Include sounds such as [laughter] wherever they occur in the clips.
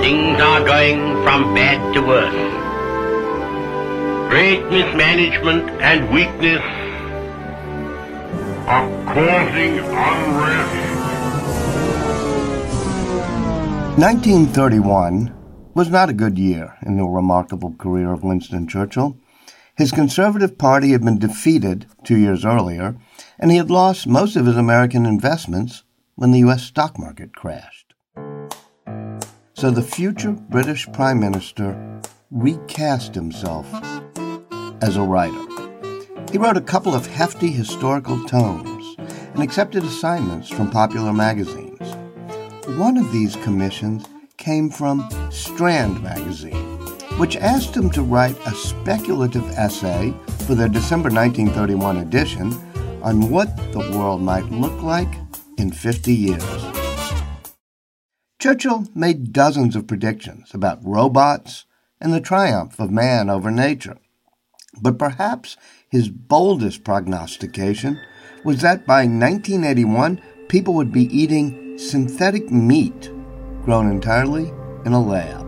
Things are going from bad to worse. Great mismanagement and weakness are causing unrest. 1931 was not a good year in the remarkable career of Winston Churchill. His Conservative Party had been defeated two years earlier, and he had lost most of his American investments when the U.S. stock market crashed. So the future British Prime Minister recast himself as a writer. He wrote a couple of hefty historical tomes and accepted assignments from popular magazines. One of these commissions came from Strand magazine, which asked him to write a speculative essay for their December 1931 edition on what the world might look like in 50 years. Churchill made dozens of predictions about robots and the triumph of man over nature. But perhaps his boldest prognostication was that by 1981, people would be eating synthetic meat grown entirely in a lab.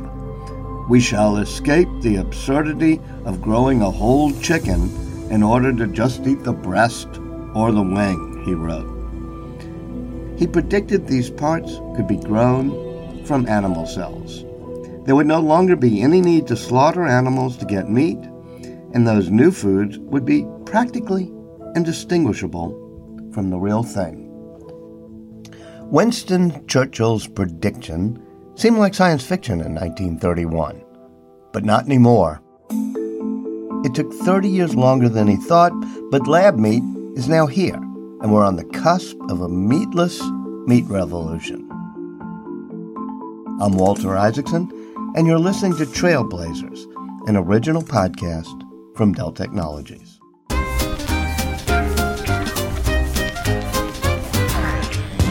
We shall escape the absurdity of growing a whole chicken in order to just eat the breast or the wing, he wrote. He predicted these parts could be grown from animal cells. There would no longer be any need to slaughter animals to get meat, and those new foods would be practically indistinguishable from the real thing. Winston Churchill's prediction seemed like science fiction in 1931, but not anymore. It took 30 years longer than he thought, but lab meat is now here, and we're on the cusp of a meatless meat revolution. I'm Walter Isaacson, and you're listening to Trailblazers, an original podcast from Dell Technologies.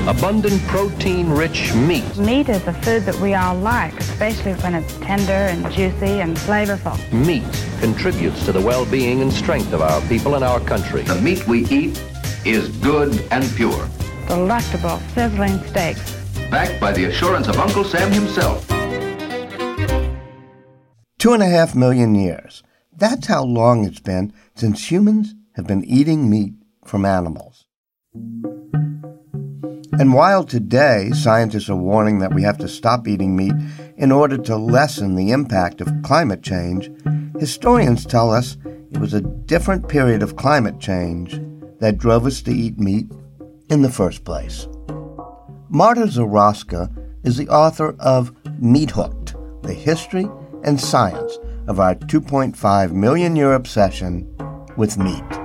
abundant protein-rich meat. Meat is a food that we all like, especially when it's tender and juicy and flavorful. Meat contributes to the well-being and strength of our people and our country. The meat we eat is good and pure. Delectable, sizzling steaks. Backed by the assurance of Uncle Sam himself. Two and a half million years. That's how long it's been since humans have been eating meat from animals. And while today scientists are warning that we have to stop eating meat in order to lessen the impact of climate change, historians tell us it was a different period of climate change that drove us to eat meat in the first place. Marta Zaraska is the author of Meat Hooked The History and Science of Our 2.5 Million Year Obsession with Meat.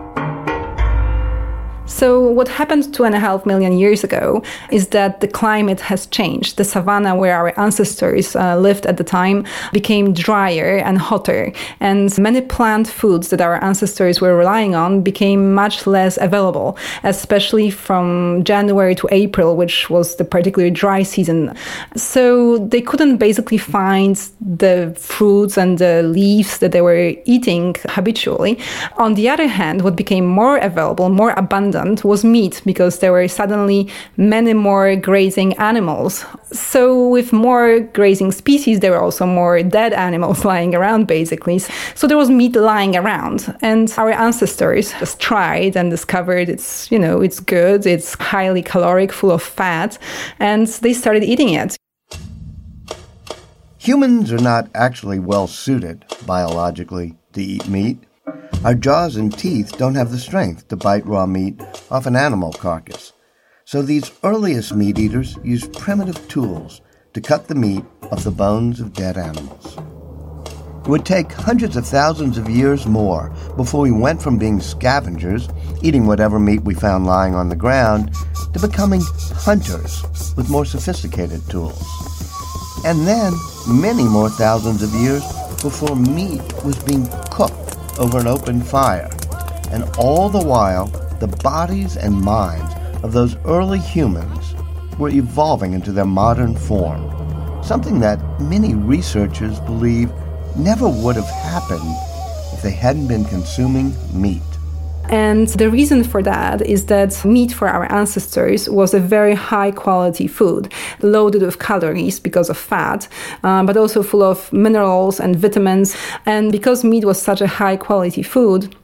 So, what happened two and a half million years ago is that the climate has changed. The savanna where our ancestors uh, lived at the time became drier and hotter, and many plant foods that our ancestors were relying on became much less available, especially from January to April, which was the particularly dry season. So, they couldn't basically find the fruits and the leaves that they were eating habitually. On the other hand, what became more available, more abundant, was meat because there were suddenly many more grazing animals. So, with more grazing species, there were also more dead animals [laughs] lying around, basically. So, there was meat lying around. And our ancestors just tried and discovered it's, you know, it's good, it's highly caloric, full of fat, and they started eating it. Humans are not actually well suited biologically to eat meat. Our jaws and teeth don't have the strength to bite raw meat off an animal carcass. So these earliest meat eaters used primitive tools to cut the meat off the bones of dead animals. It would take hundreds of thousands of years more before we went from being scavengers, eating whatever meat we found lying on the ground, to becoming hunters with more sophisticated tools. And then many more thousands of years before meat was being over an open fire. And all the while, the bodies and minds of those early humans were evolving into their modern form, something that many researchers believe never would have happened if they hadn't been consuming meat. And the reason for that is that meat for our ancestors was a very high quality food, loaded with calories because of fat, um, but also full of minerals and vitamins. And because meat was such a high quality food,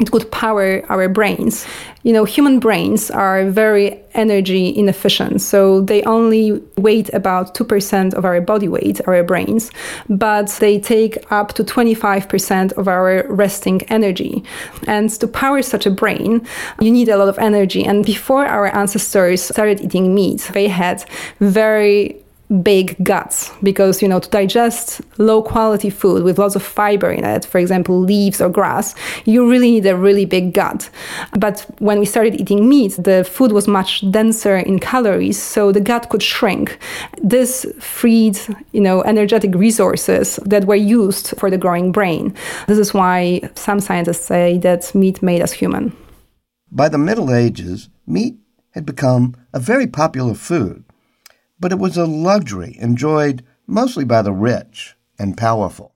it could power our brains. You know, human brains are very energy inefficient, so they only weight about 2% of our body weight, our brains, but they take up to 25% of our resting energy. And to power such a brain, you need a lot of energy. And before our ancestors started eating meat, they had very big guts because you know to digest low quality food with lots of fiber in it for example leaves or grass you really need a really big gut. But when we started eating meat the food was much denser in calories so the gut could shrink. This freed you know energetic resources that were used for the growing brain. This is why some scientists say that meat made us human. By the middle ages meat had become a very popular food but it was a luxury enjoyed mostly by the rich and powerful.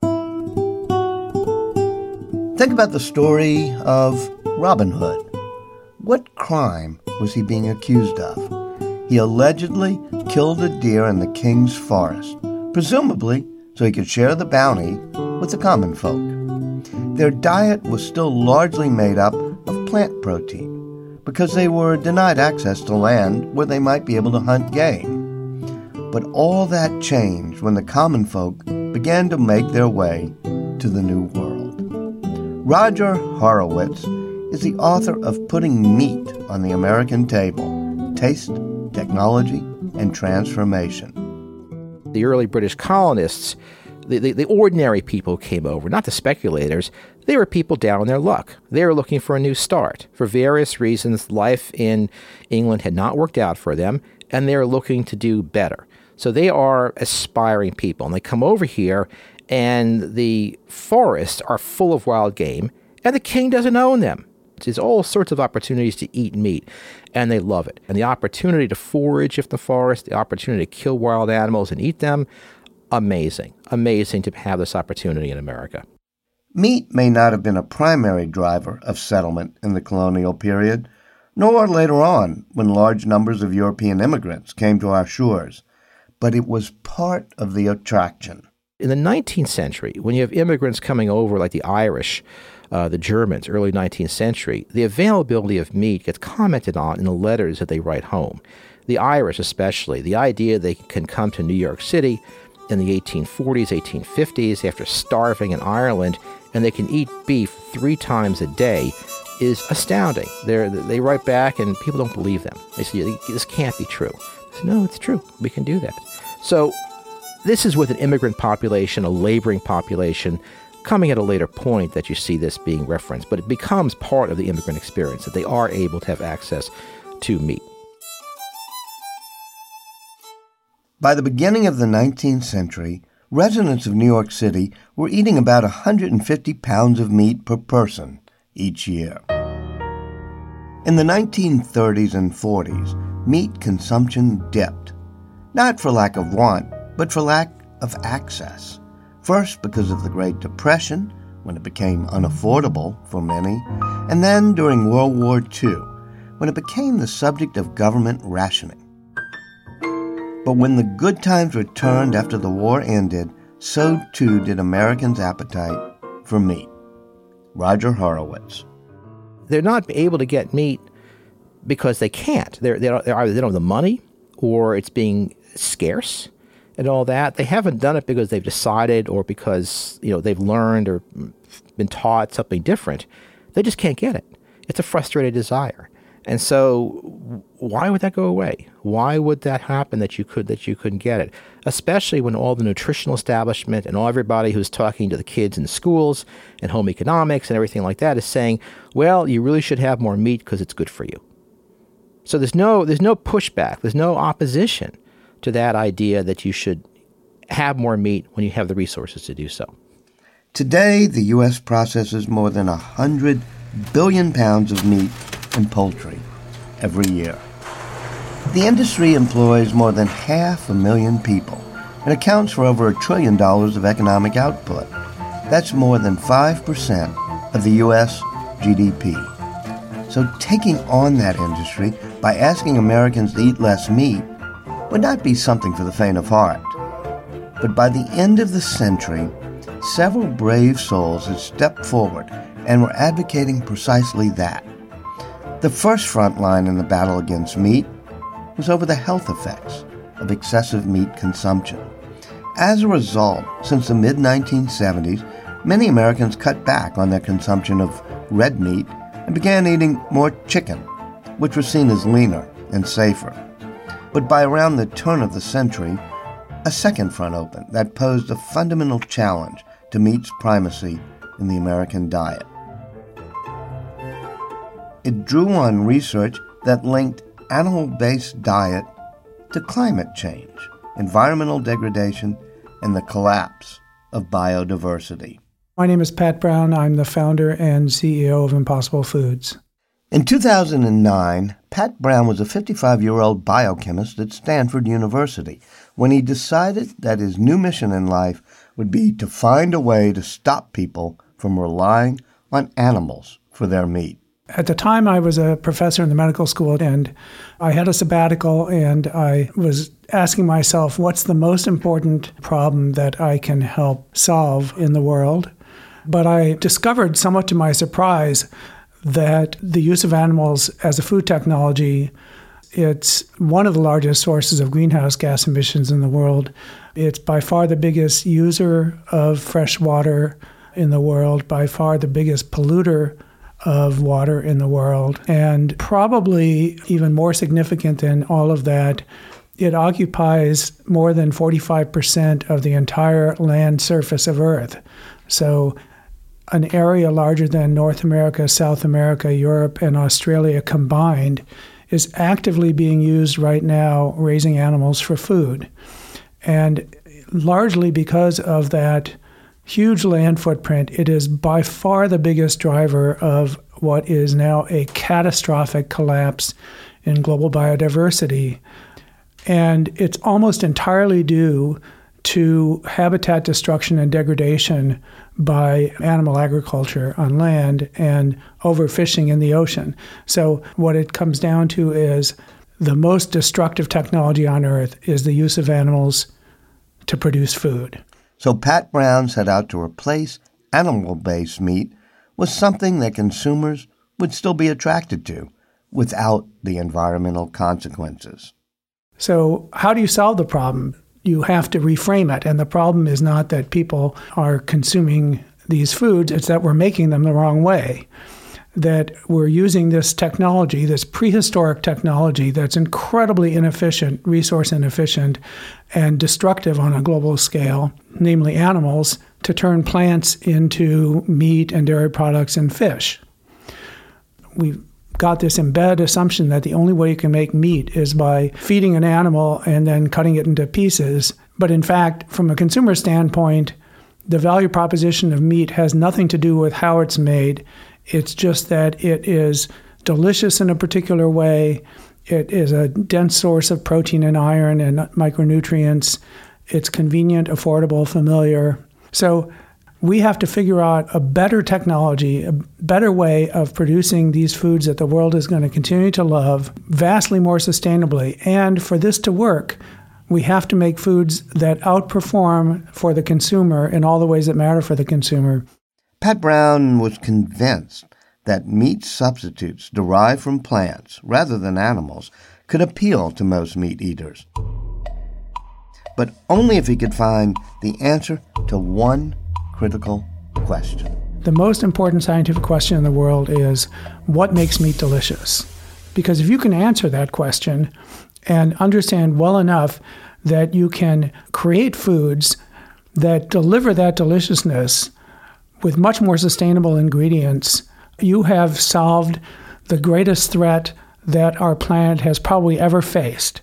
Think about the story of Robin Hood. What crime was he being accused of? He allegedly killed a deer in the king's forest, presumably so he could share the bounty with the common folk. Their diet was still largely made up of plant protein because they were denied access to land where they might be able to hunt game. But all that changed when the common folk began to make their way to the New World. Roger Horowitz is the author of Putting Meat on the American Table Taste, Technology, and Transformation. The early British colonists, the, the, the ordinary people came over, not the speculators. They were people down on their luck. They were looking for a new start. For various reasons, life in England had not worked out for them, and they were looking to do better. So they are aspiring people, and they come over here, and the forests are full of wild game, and the king doesn't own them. There's all sorts of opportunities to eat meat, and they love it. And the opportunity to forage in the forest, the opportunity to kill wild animals and eat them, amazing. Amazing to have this opportunity in America. Meat may not have been a primary driver of settlement in the colonial period, nor later on when large numbers of European immigrants came to our shores but it was part of the attraction. In the 19th century, when you have immigrants coming over, like the Irish, uh, the Germans, early 19th century, the availability of meat gets commented on in the letters that they write home. The Irish, especially, the idea they can come to New York City in the 1840s, 1850s, after starving in Ireland, and they can eat beef three times a day is astounding. They're, they write back, and people don't believe them. They say, This can't be true. Say, no, it's true. We can do that. So this is with an immigrant population, a laboring population, coming at a later point that you see this being referenced, but it becomes part of the immigrant experience that they are able to have access to meat. By the beginning of the 19th century, residents of New York City were eating about 150 pounds of meat per person each year. In the 1930s and 40s, meat consumption dipped not for lack of want, but for lack of access. First, because of the Great Depression, when it became unaffordable for many, and then during World War II, when it became the subject of government rationing. But when the good times returned after the war ended, so too did Americans' appetite for meat. Roger Horowitz. They're not able to get meat because they can't. They're, they're, either they don't have the money or it's being scarce and all that. They haven't done it because they've decided or because you know they've learned or been taught something different. They just can't get it. It's a frustrated desire. And so why would that go away? Why would that happen that you could that you couldn't get it? Especially when all the nutritional establishment and all everybody who's talking to the kids in schools and home economics and everything like that is saying, well, you really should have more meat because it's good for you. So there's no there's no pushback, there's no opposition to that idea that you should have more meat when you have the resources to do so. Today, the U.S. processes more than 100 billion pounds of meat and poultry every year. The industry employs more than half a million people and accounts for over a trillion dollars of economic output. That's more than 5% of the U.S. GDP. So taking on that industry by asking Americans to eat less meat would not be something for the faint of heart. But by the end of the century, several brave souls had stepped forward and were advocating precisely that. The first front line in the battle against meat was over the health effects of excessive meat consumption. As a result, since the mid 1970s, many Americans cut back on their consumption of red meat and began eating more chicken, which was seen as leaner and safer. But by around the turn of the century, a second front opened that posed a fundamental challenge to meat's primacy in the American diet. It drew on research that linked animal based diet to climate change, environmental degradation, and the collapse of biodiversity. My name is Pat Brown. I'm the founder and CEO of Impossible Foods. In 2009, Pat Brown was a 55 year old biochemist at Stanford University when he decided that his new mission in life would be to find a way to stop people from relying on animals for their meat. At the time, I was a professor in the medical school and I had a sabbatical and I was asking myself, what's the most important problem that I can help solve in the world? But I discovered, somewhat to my surprise, that the use of animals as a food technology it's one of the largest sources of greenhouse gas emissions in the world. It's by far the biggest user of fresh water in the world, by far the biggest polluter of water in the world. And probably even more significant than all of that, it occupies more than 45% of the entire land surface of Earth. So, an area larger than North America, South America, Europe, and Australia combined is actively being used right now raising animals for food. And largely because of that huge land footprint, it is by far the biggest driver of what is now a catastrophic collapse in global biodiversity. And it's almost entirely due to habitat destruction and degradation by animal agriculture on land and overfishing in the ocean. So, what it comes down to is the most destructive technology on earth is the use of animals to produce food. So, Pat Brown set out to replace animal based meat with something that consumers would still be attracted to without the environmental consequences. So, how do you solve the problem? You have to reframe it. And the problem is not that people are consuming these foods, it's that we're making them the wrong way. That we're using this technology, this prehistoric technology that's incredibly inefficient, resource inefficient, and destructive on a global scale, namely animals, to turn plants into meat and dairy products and fish. We've got this embedded assumption that the only way you can make meat is by feeding an animal and then cutting it into pieces. But in fact, from a consumer standpoint, the value proposition of meat has nothing to do with how it's made. It's just that it is delicious in a particular way. It is a dense source of protein and iron and micronutrients. It's convenient, affordable, familiar. So we have to figure out a better technology, a better way of producing these foods that the world is going to continue to love vastly more sustainably. And for this to work, we have to make foods that outperform for the consumer in all the ways that matter for the consumer. Pat Brown was convinced that meat substitutes derived from plants rather than animals could appeal to most meat eaters. But only if he could find the answer to one critical question. The most important scientific question in the world is what makes meat delicious? Because if you can answer that question and understand well enough that you can create foods that deliver that deliciousness with much more sustainable ingredients, you have solved the greatest threat that our planet has probably ever faced.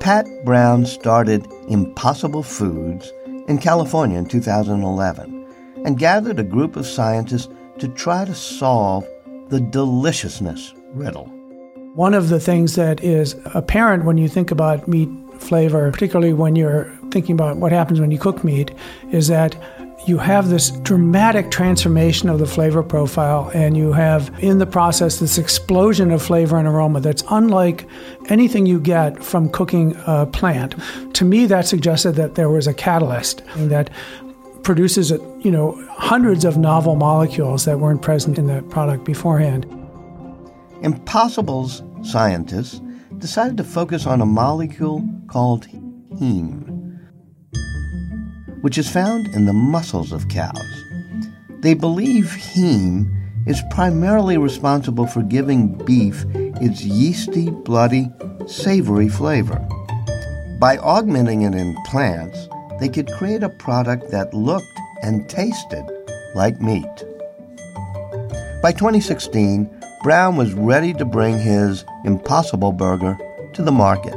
Pat Brown started Impossible Foods in California in 2011 and gathered a group of scientists to try to solve the deliciousness riddle. One of the things that is apparent when you think about meat flavor, particularly when you're thinking about what happens when you cook meat, is that you have this dramatic transformation of the flavor profile, and you have in the process this explosion of flavor and aroma that's unlike anything you get from cooking a plant. To me, that suggested that there was a catalyst that produces you know hundreds of novel molecules that weren't present in the product beforehand. Impossible's scientists decided to focus on a molecule called heme which is found in the muscles of cows. They believe heme is primarily responsible for giving beef its yeasty, bloody, savory flavor. By augmenting it in plants, they could create a product that looked and tasted like meat. By 2016, Brown was ready to bring his Impossible Burger to the market.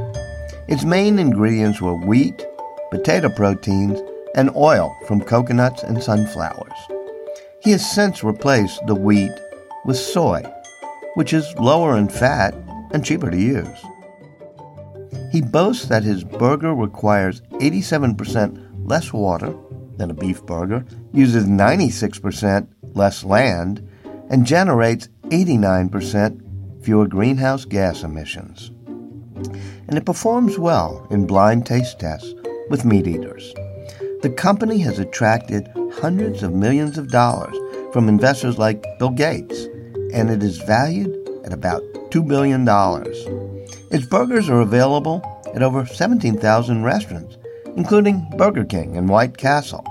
Its main ingredients were wheat, potato proteins, and oil from coconuts and sunflowers. He has since replaced the wheat with soy, which is lower in fat and cheaper to use. He boasts that his burger requires 87% less water than a beef burger, uses 96% less land, and generates 89% fewer greenhouse gas emissions. And it performs well in blind taste tests with meat eaters. The company has attracted hundreds of millions of dollars from investors like Bill Gates, and it is valued at about $2 billion. Its burgers are available at over 17,000 restaurants, including Burger King and White Castle.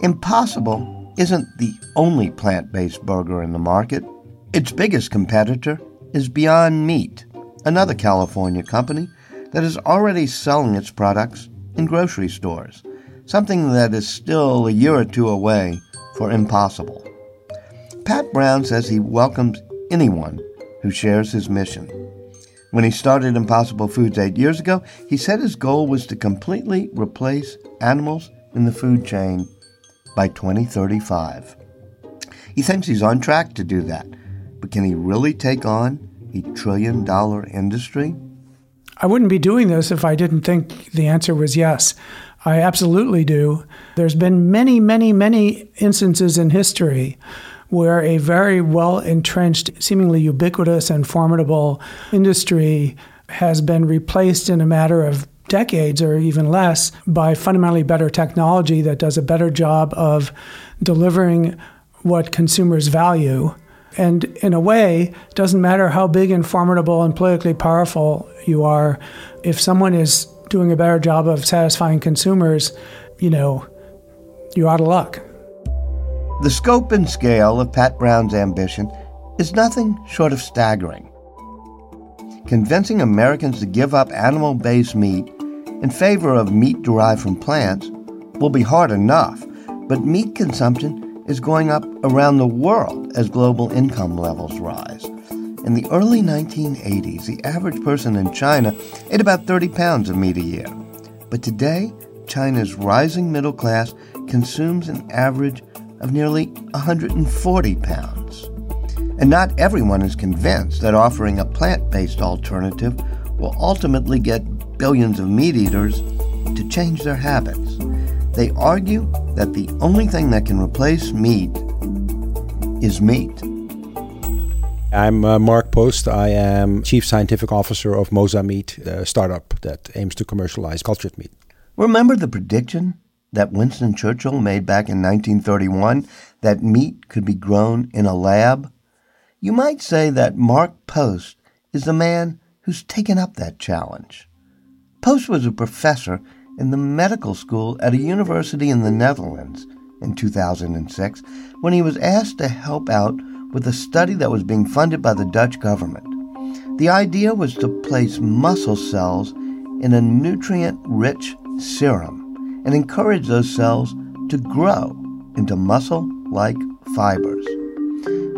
Impossible isn't the only plant based burger in the market. Its biggest competitor is Beyond Meat, another California company that is already selling its products in grocery stores something that is still a year or two away for impossible. Pat Brown says he welcomes anyone who shares his mission. When he started Impossible Foods eight years ago, he said his goal was to completely replace animals in the food chain by 2035. He thinks he's on track to do that, but can he really take on a trillion dollar industry? I wouldn't be doing this if I didn't think the answer was yes. I absolutely do. There's been many, many, many instances in history where a very well entrenched, seemingly ubiquitous and formidable industry has been replaced in a matter of decades or even less by fundamentally better technology that does a better job of delivering what consumers value. And in a way, doesn't matter how big and formidable and politically powerful you are, if someone is doing a better job of satisfying consumers, you know, you're out of luck. The scope and scale of Pat Brown's ambition is nothing short of staggering. Convincing Americans to give up animal based meat in favor of meat derived from plants will be hard enough, but meat consumption is going up around the world as global income levels rise. In the early 1980s, the average person in China ate about 30 pounds of meat a year. But today, China's rising middle class consumes an average of nearly 140 pounds. And not everyone is convinced that offering a plant based alternative will ultimately get billions of meat eaters to change their habits. They argue that the only thing that can replace meat is meat. I'm uh, Mark Post. I am Chief Scientific Officer of Mosa Meat, a startup that aims to commercialize cultured meat. Remember the prediction that Winston Churchill made back in 1931 that meat could be grown in a lab? You might say that Mark Post is the man who's taken up that challenge. Post was a professor in the medical school at a university in the Netherlands in 2006 when he was asked to help out with a study that was being funded by the Dutch government. The idea was to place muscle cells in a nutrient rich serum and encourage those cells to grow into muscle like fibers.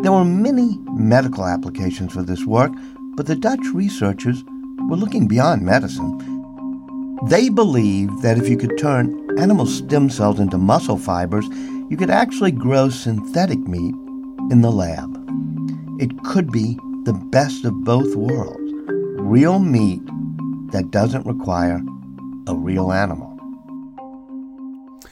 There were many medical applications for this work, but the Dutch researchers were looking beyond medicine. They believed that if you could turn animal stem cells into muscle fibers, you could actually grow synthetic meat in the lab. It could be the best of both worlds real meat that doesn't require a real animal.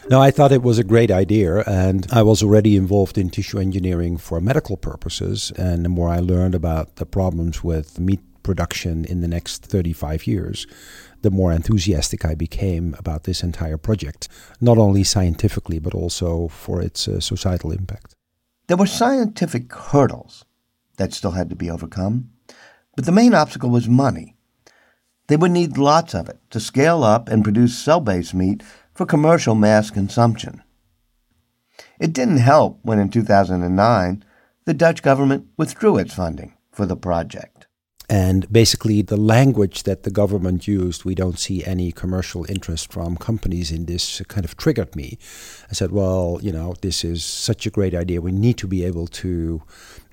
Now, I thought it was a great idea, and I was already involved in tissue engineering for medical purposes. And the more I learned about the problems with meat production in the next 35 years, the more enthusiastic I became about this entire project, not only scientifically, but also for its uh, societal impact. There were scientific hurdles that still had to be overcome, but the main obstacle was money. They would need lots of it to scale up and produce cell based meat for commercial mass consumption. It didn't help when in 2009 the Dutch government withdrew its funding for the project. And basically, the language that the government used, we don't see any commercial interest from companies in this, kind of triggered me. I said, well, you know, this is such a great idea. We need to be able to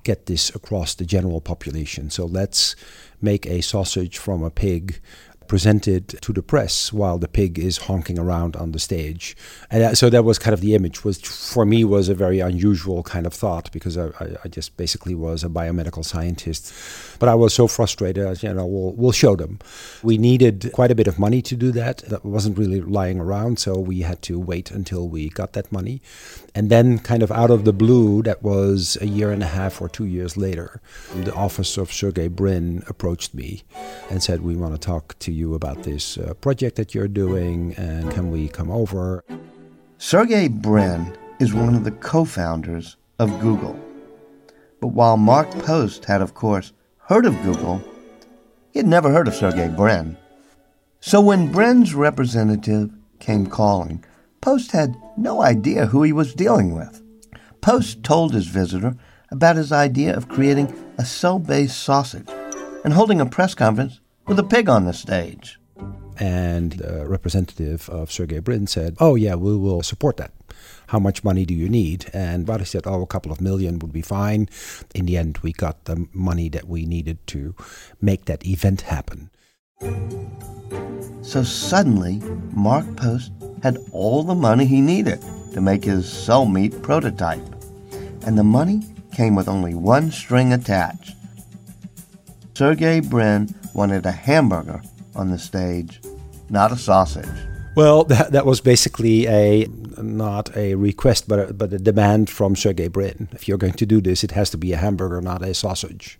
get this across the general population. So let's make a sausage from a pig presented to the press while the pig is honking around on the stage. And so that was kind of the image, which for me was a very unusual kind of thought because I, I just basically was a biomedical scientist. But I was so frustrated, you know, we'll, we'll show them. We needed quite a bit of money to do that. That wasn't really lying around, so we had to wait until we got that money. And then, kind of out of the blue, that was a year and a half or two years later, the office of Sergey Brin approached me and said, We want to talk to you about this uh, project that you're doing, and can we come over? Sergey Brin is one of the co founders of Google. But while Mark Post had, of course, heard of Google, he had never heard of Sergey Brin. So when Brin's representative came calling, Post had no idea who he was dealing with. Post told his visitor about his idea of creating a cell based sausage and holding a press conference with a pig on the stage. And the representative of Sergey Brin said, Oh, yeah, we will support that. How much money do you need? And Buddy said, Oh, a couple of million would be fine. In the end, we got the money that we needed to make that event happen. So suddenly, Mark Post had all the money he needed to make his cell meat prototype. And the money came with only one string attached. Sergey Brin wanted a hamburger on the stage, not a sausage. Well, that, that was basically a not a request, but a, but a demand from Sergey Brin. If you're going to do this, it has to be a hamburger, not a sausage.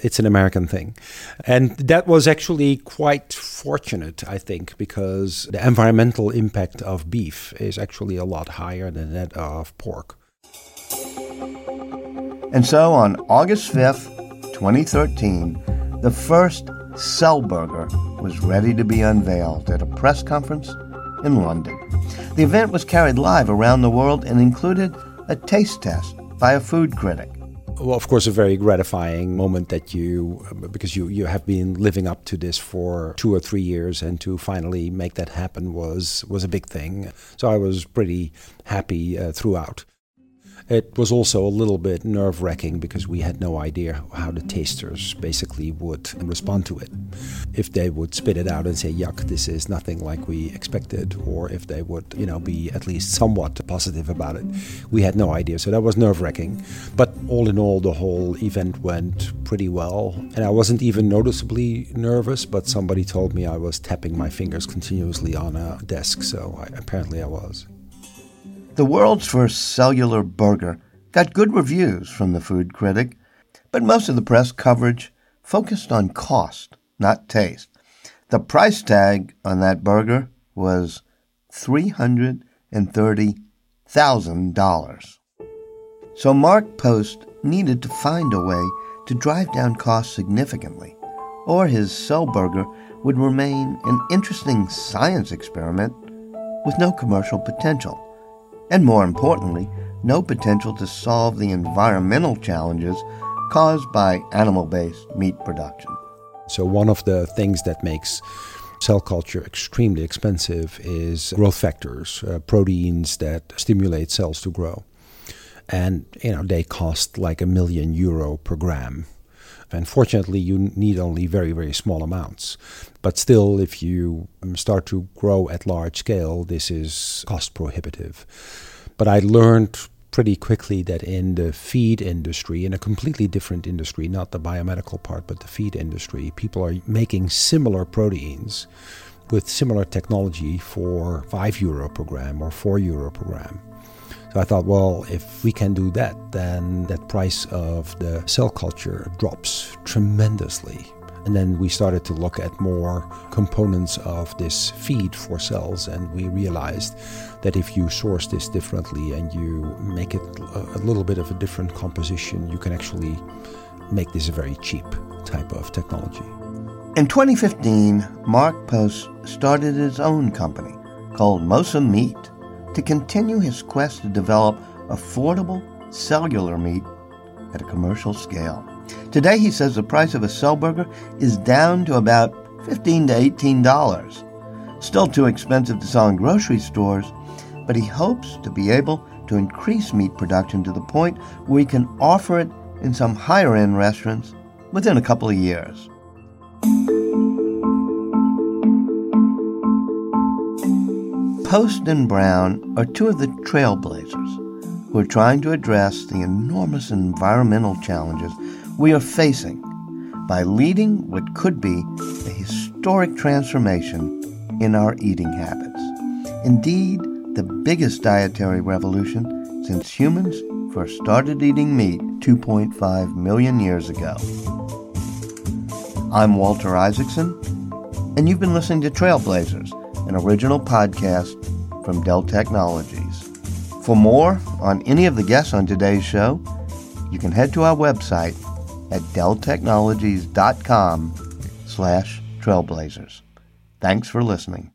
It's an American thing. And that was actually quite fortunate, I think, because the environmental impact of beef is actually a lot higher than that of pork. And so on August 5th, 2013, the first Cell Burger was ready to be unveiled at a press conference in London. The event was carried live around the world and included a taste test by a food critic well, of course, a very gratifying moment that you, because you, you have been living up to this for two or three years, and to finally make that happen was was a big thing. So I was pretty happy uh, throughout. It was also a little bit nerve wracking because we had no idea how the tasters basically would respond to it. If they would spit it out and say, yuck, this is nothing like we expected, or if they would, you know, be at least somewhat positive about it. We had no idea. So that was nerve wracking. But all in all, the whole event went pretty well. And I wasn't even noticeably nervous, but somebody told me I was tapping my fingers continuously on a desk. So I, apparently I was. The world's first cellular burger got good reviews from the food critic, but most of the press coverage focused on cost, not taste. The price tag on that burger was $330,000. So Mark Post needed to find a way to drive down costs significantly, or his cell burger would remain an interesting science experiment with no commercial potential and more importantly, no potential to solve the environmental challenges caused by animal based meat production. So, one of the things that makes cell culture extremely expensive is growth factors, uh, proteins that stimulate cells to grow. And, you know, they cost like a million euro per gram. And fortunately, you need only very, very small amounts. But still, if you um, start to grow at large scale, this is cost prohibitive. But I learned pretty quickly that in the feed industry, in a completely different industry, not the biomedical part, but the feed industry, people are making similar proteins with similar technology for 5 euro per gram or 4 euro per gram. So I thought, well, if we can do that, then that price of the cell culture drops tremendously. And then we started to look at more components of this feed for cells, and we realized that if you source this differently and you make it a little bit of a different composition, you can actually make this a very cheap type of technology. In 2015, Mark Post started his own company called Mosa Meat to continue his quest to develop affordable cellular meat at a commercial scale. Today, he says the price of a cell burger is down to about 15 to $18. Still too expensive to sell in grocery stores, but he hopes to be able to increase meat production to the point where he can offer it in some higher end restaurants within a couple of years. Post and Brown are two of the trailblazers who are trying to address the enormous environmental challenges we are facing by leading what could be a historic transformation in our eating habits. Indeed, the biggest dietary revolution since humans first started eating meat 2.5 million years ago. I'm Walter Isaacson, and you've been listening to Trailblazers, an original podcast from Dell Technologies. For more on any of the guests on today's show, you can head to our website at delltechnologies.com slash trailblazers. Thanks for listening.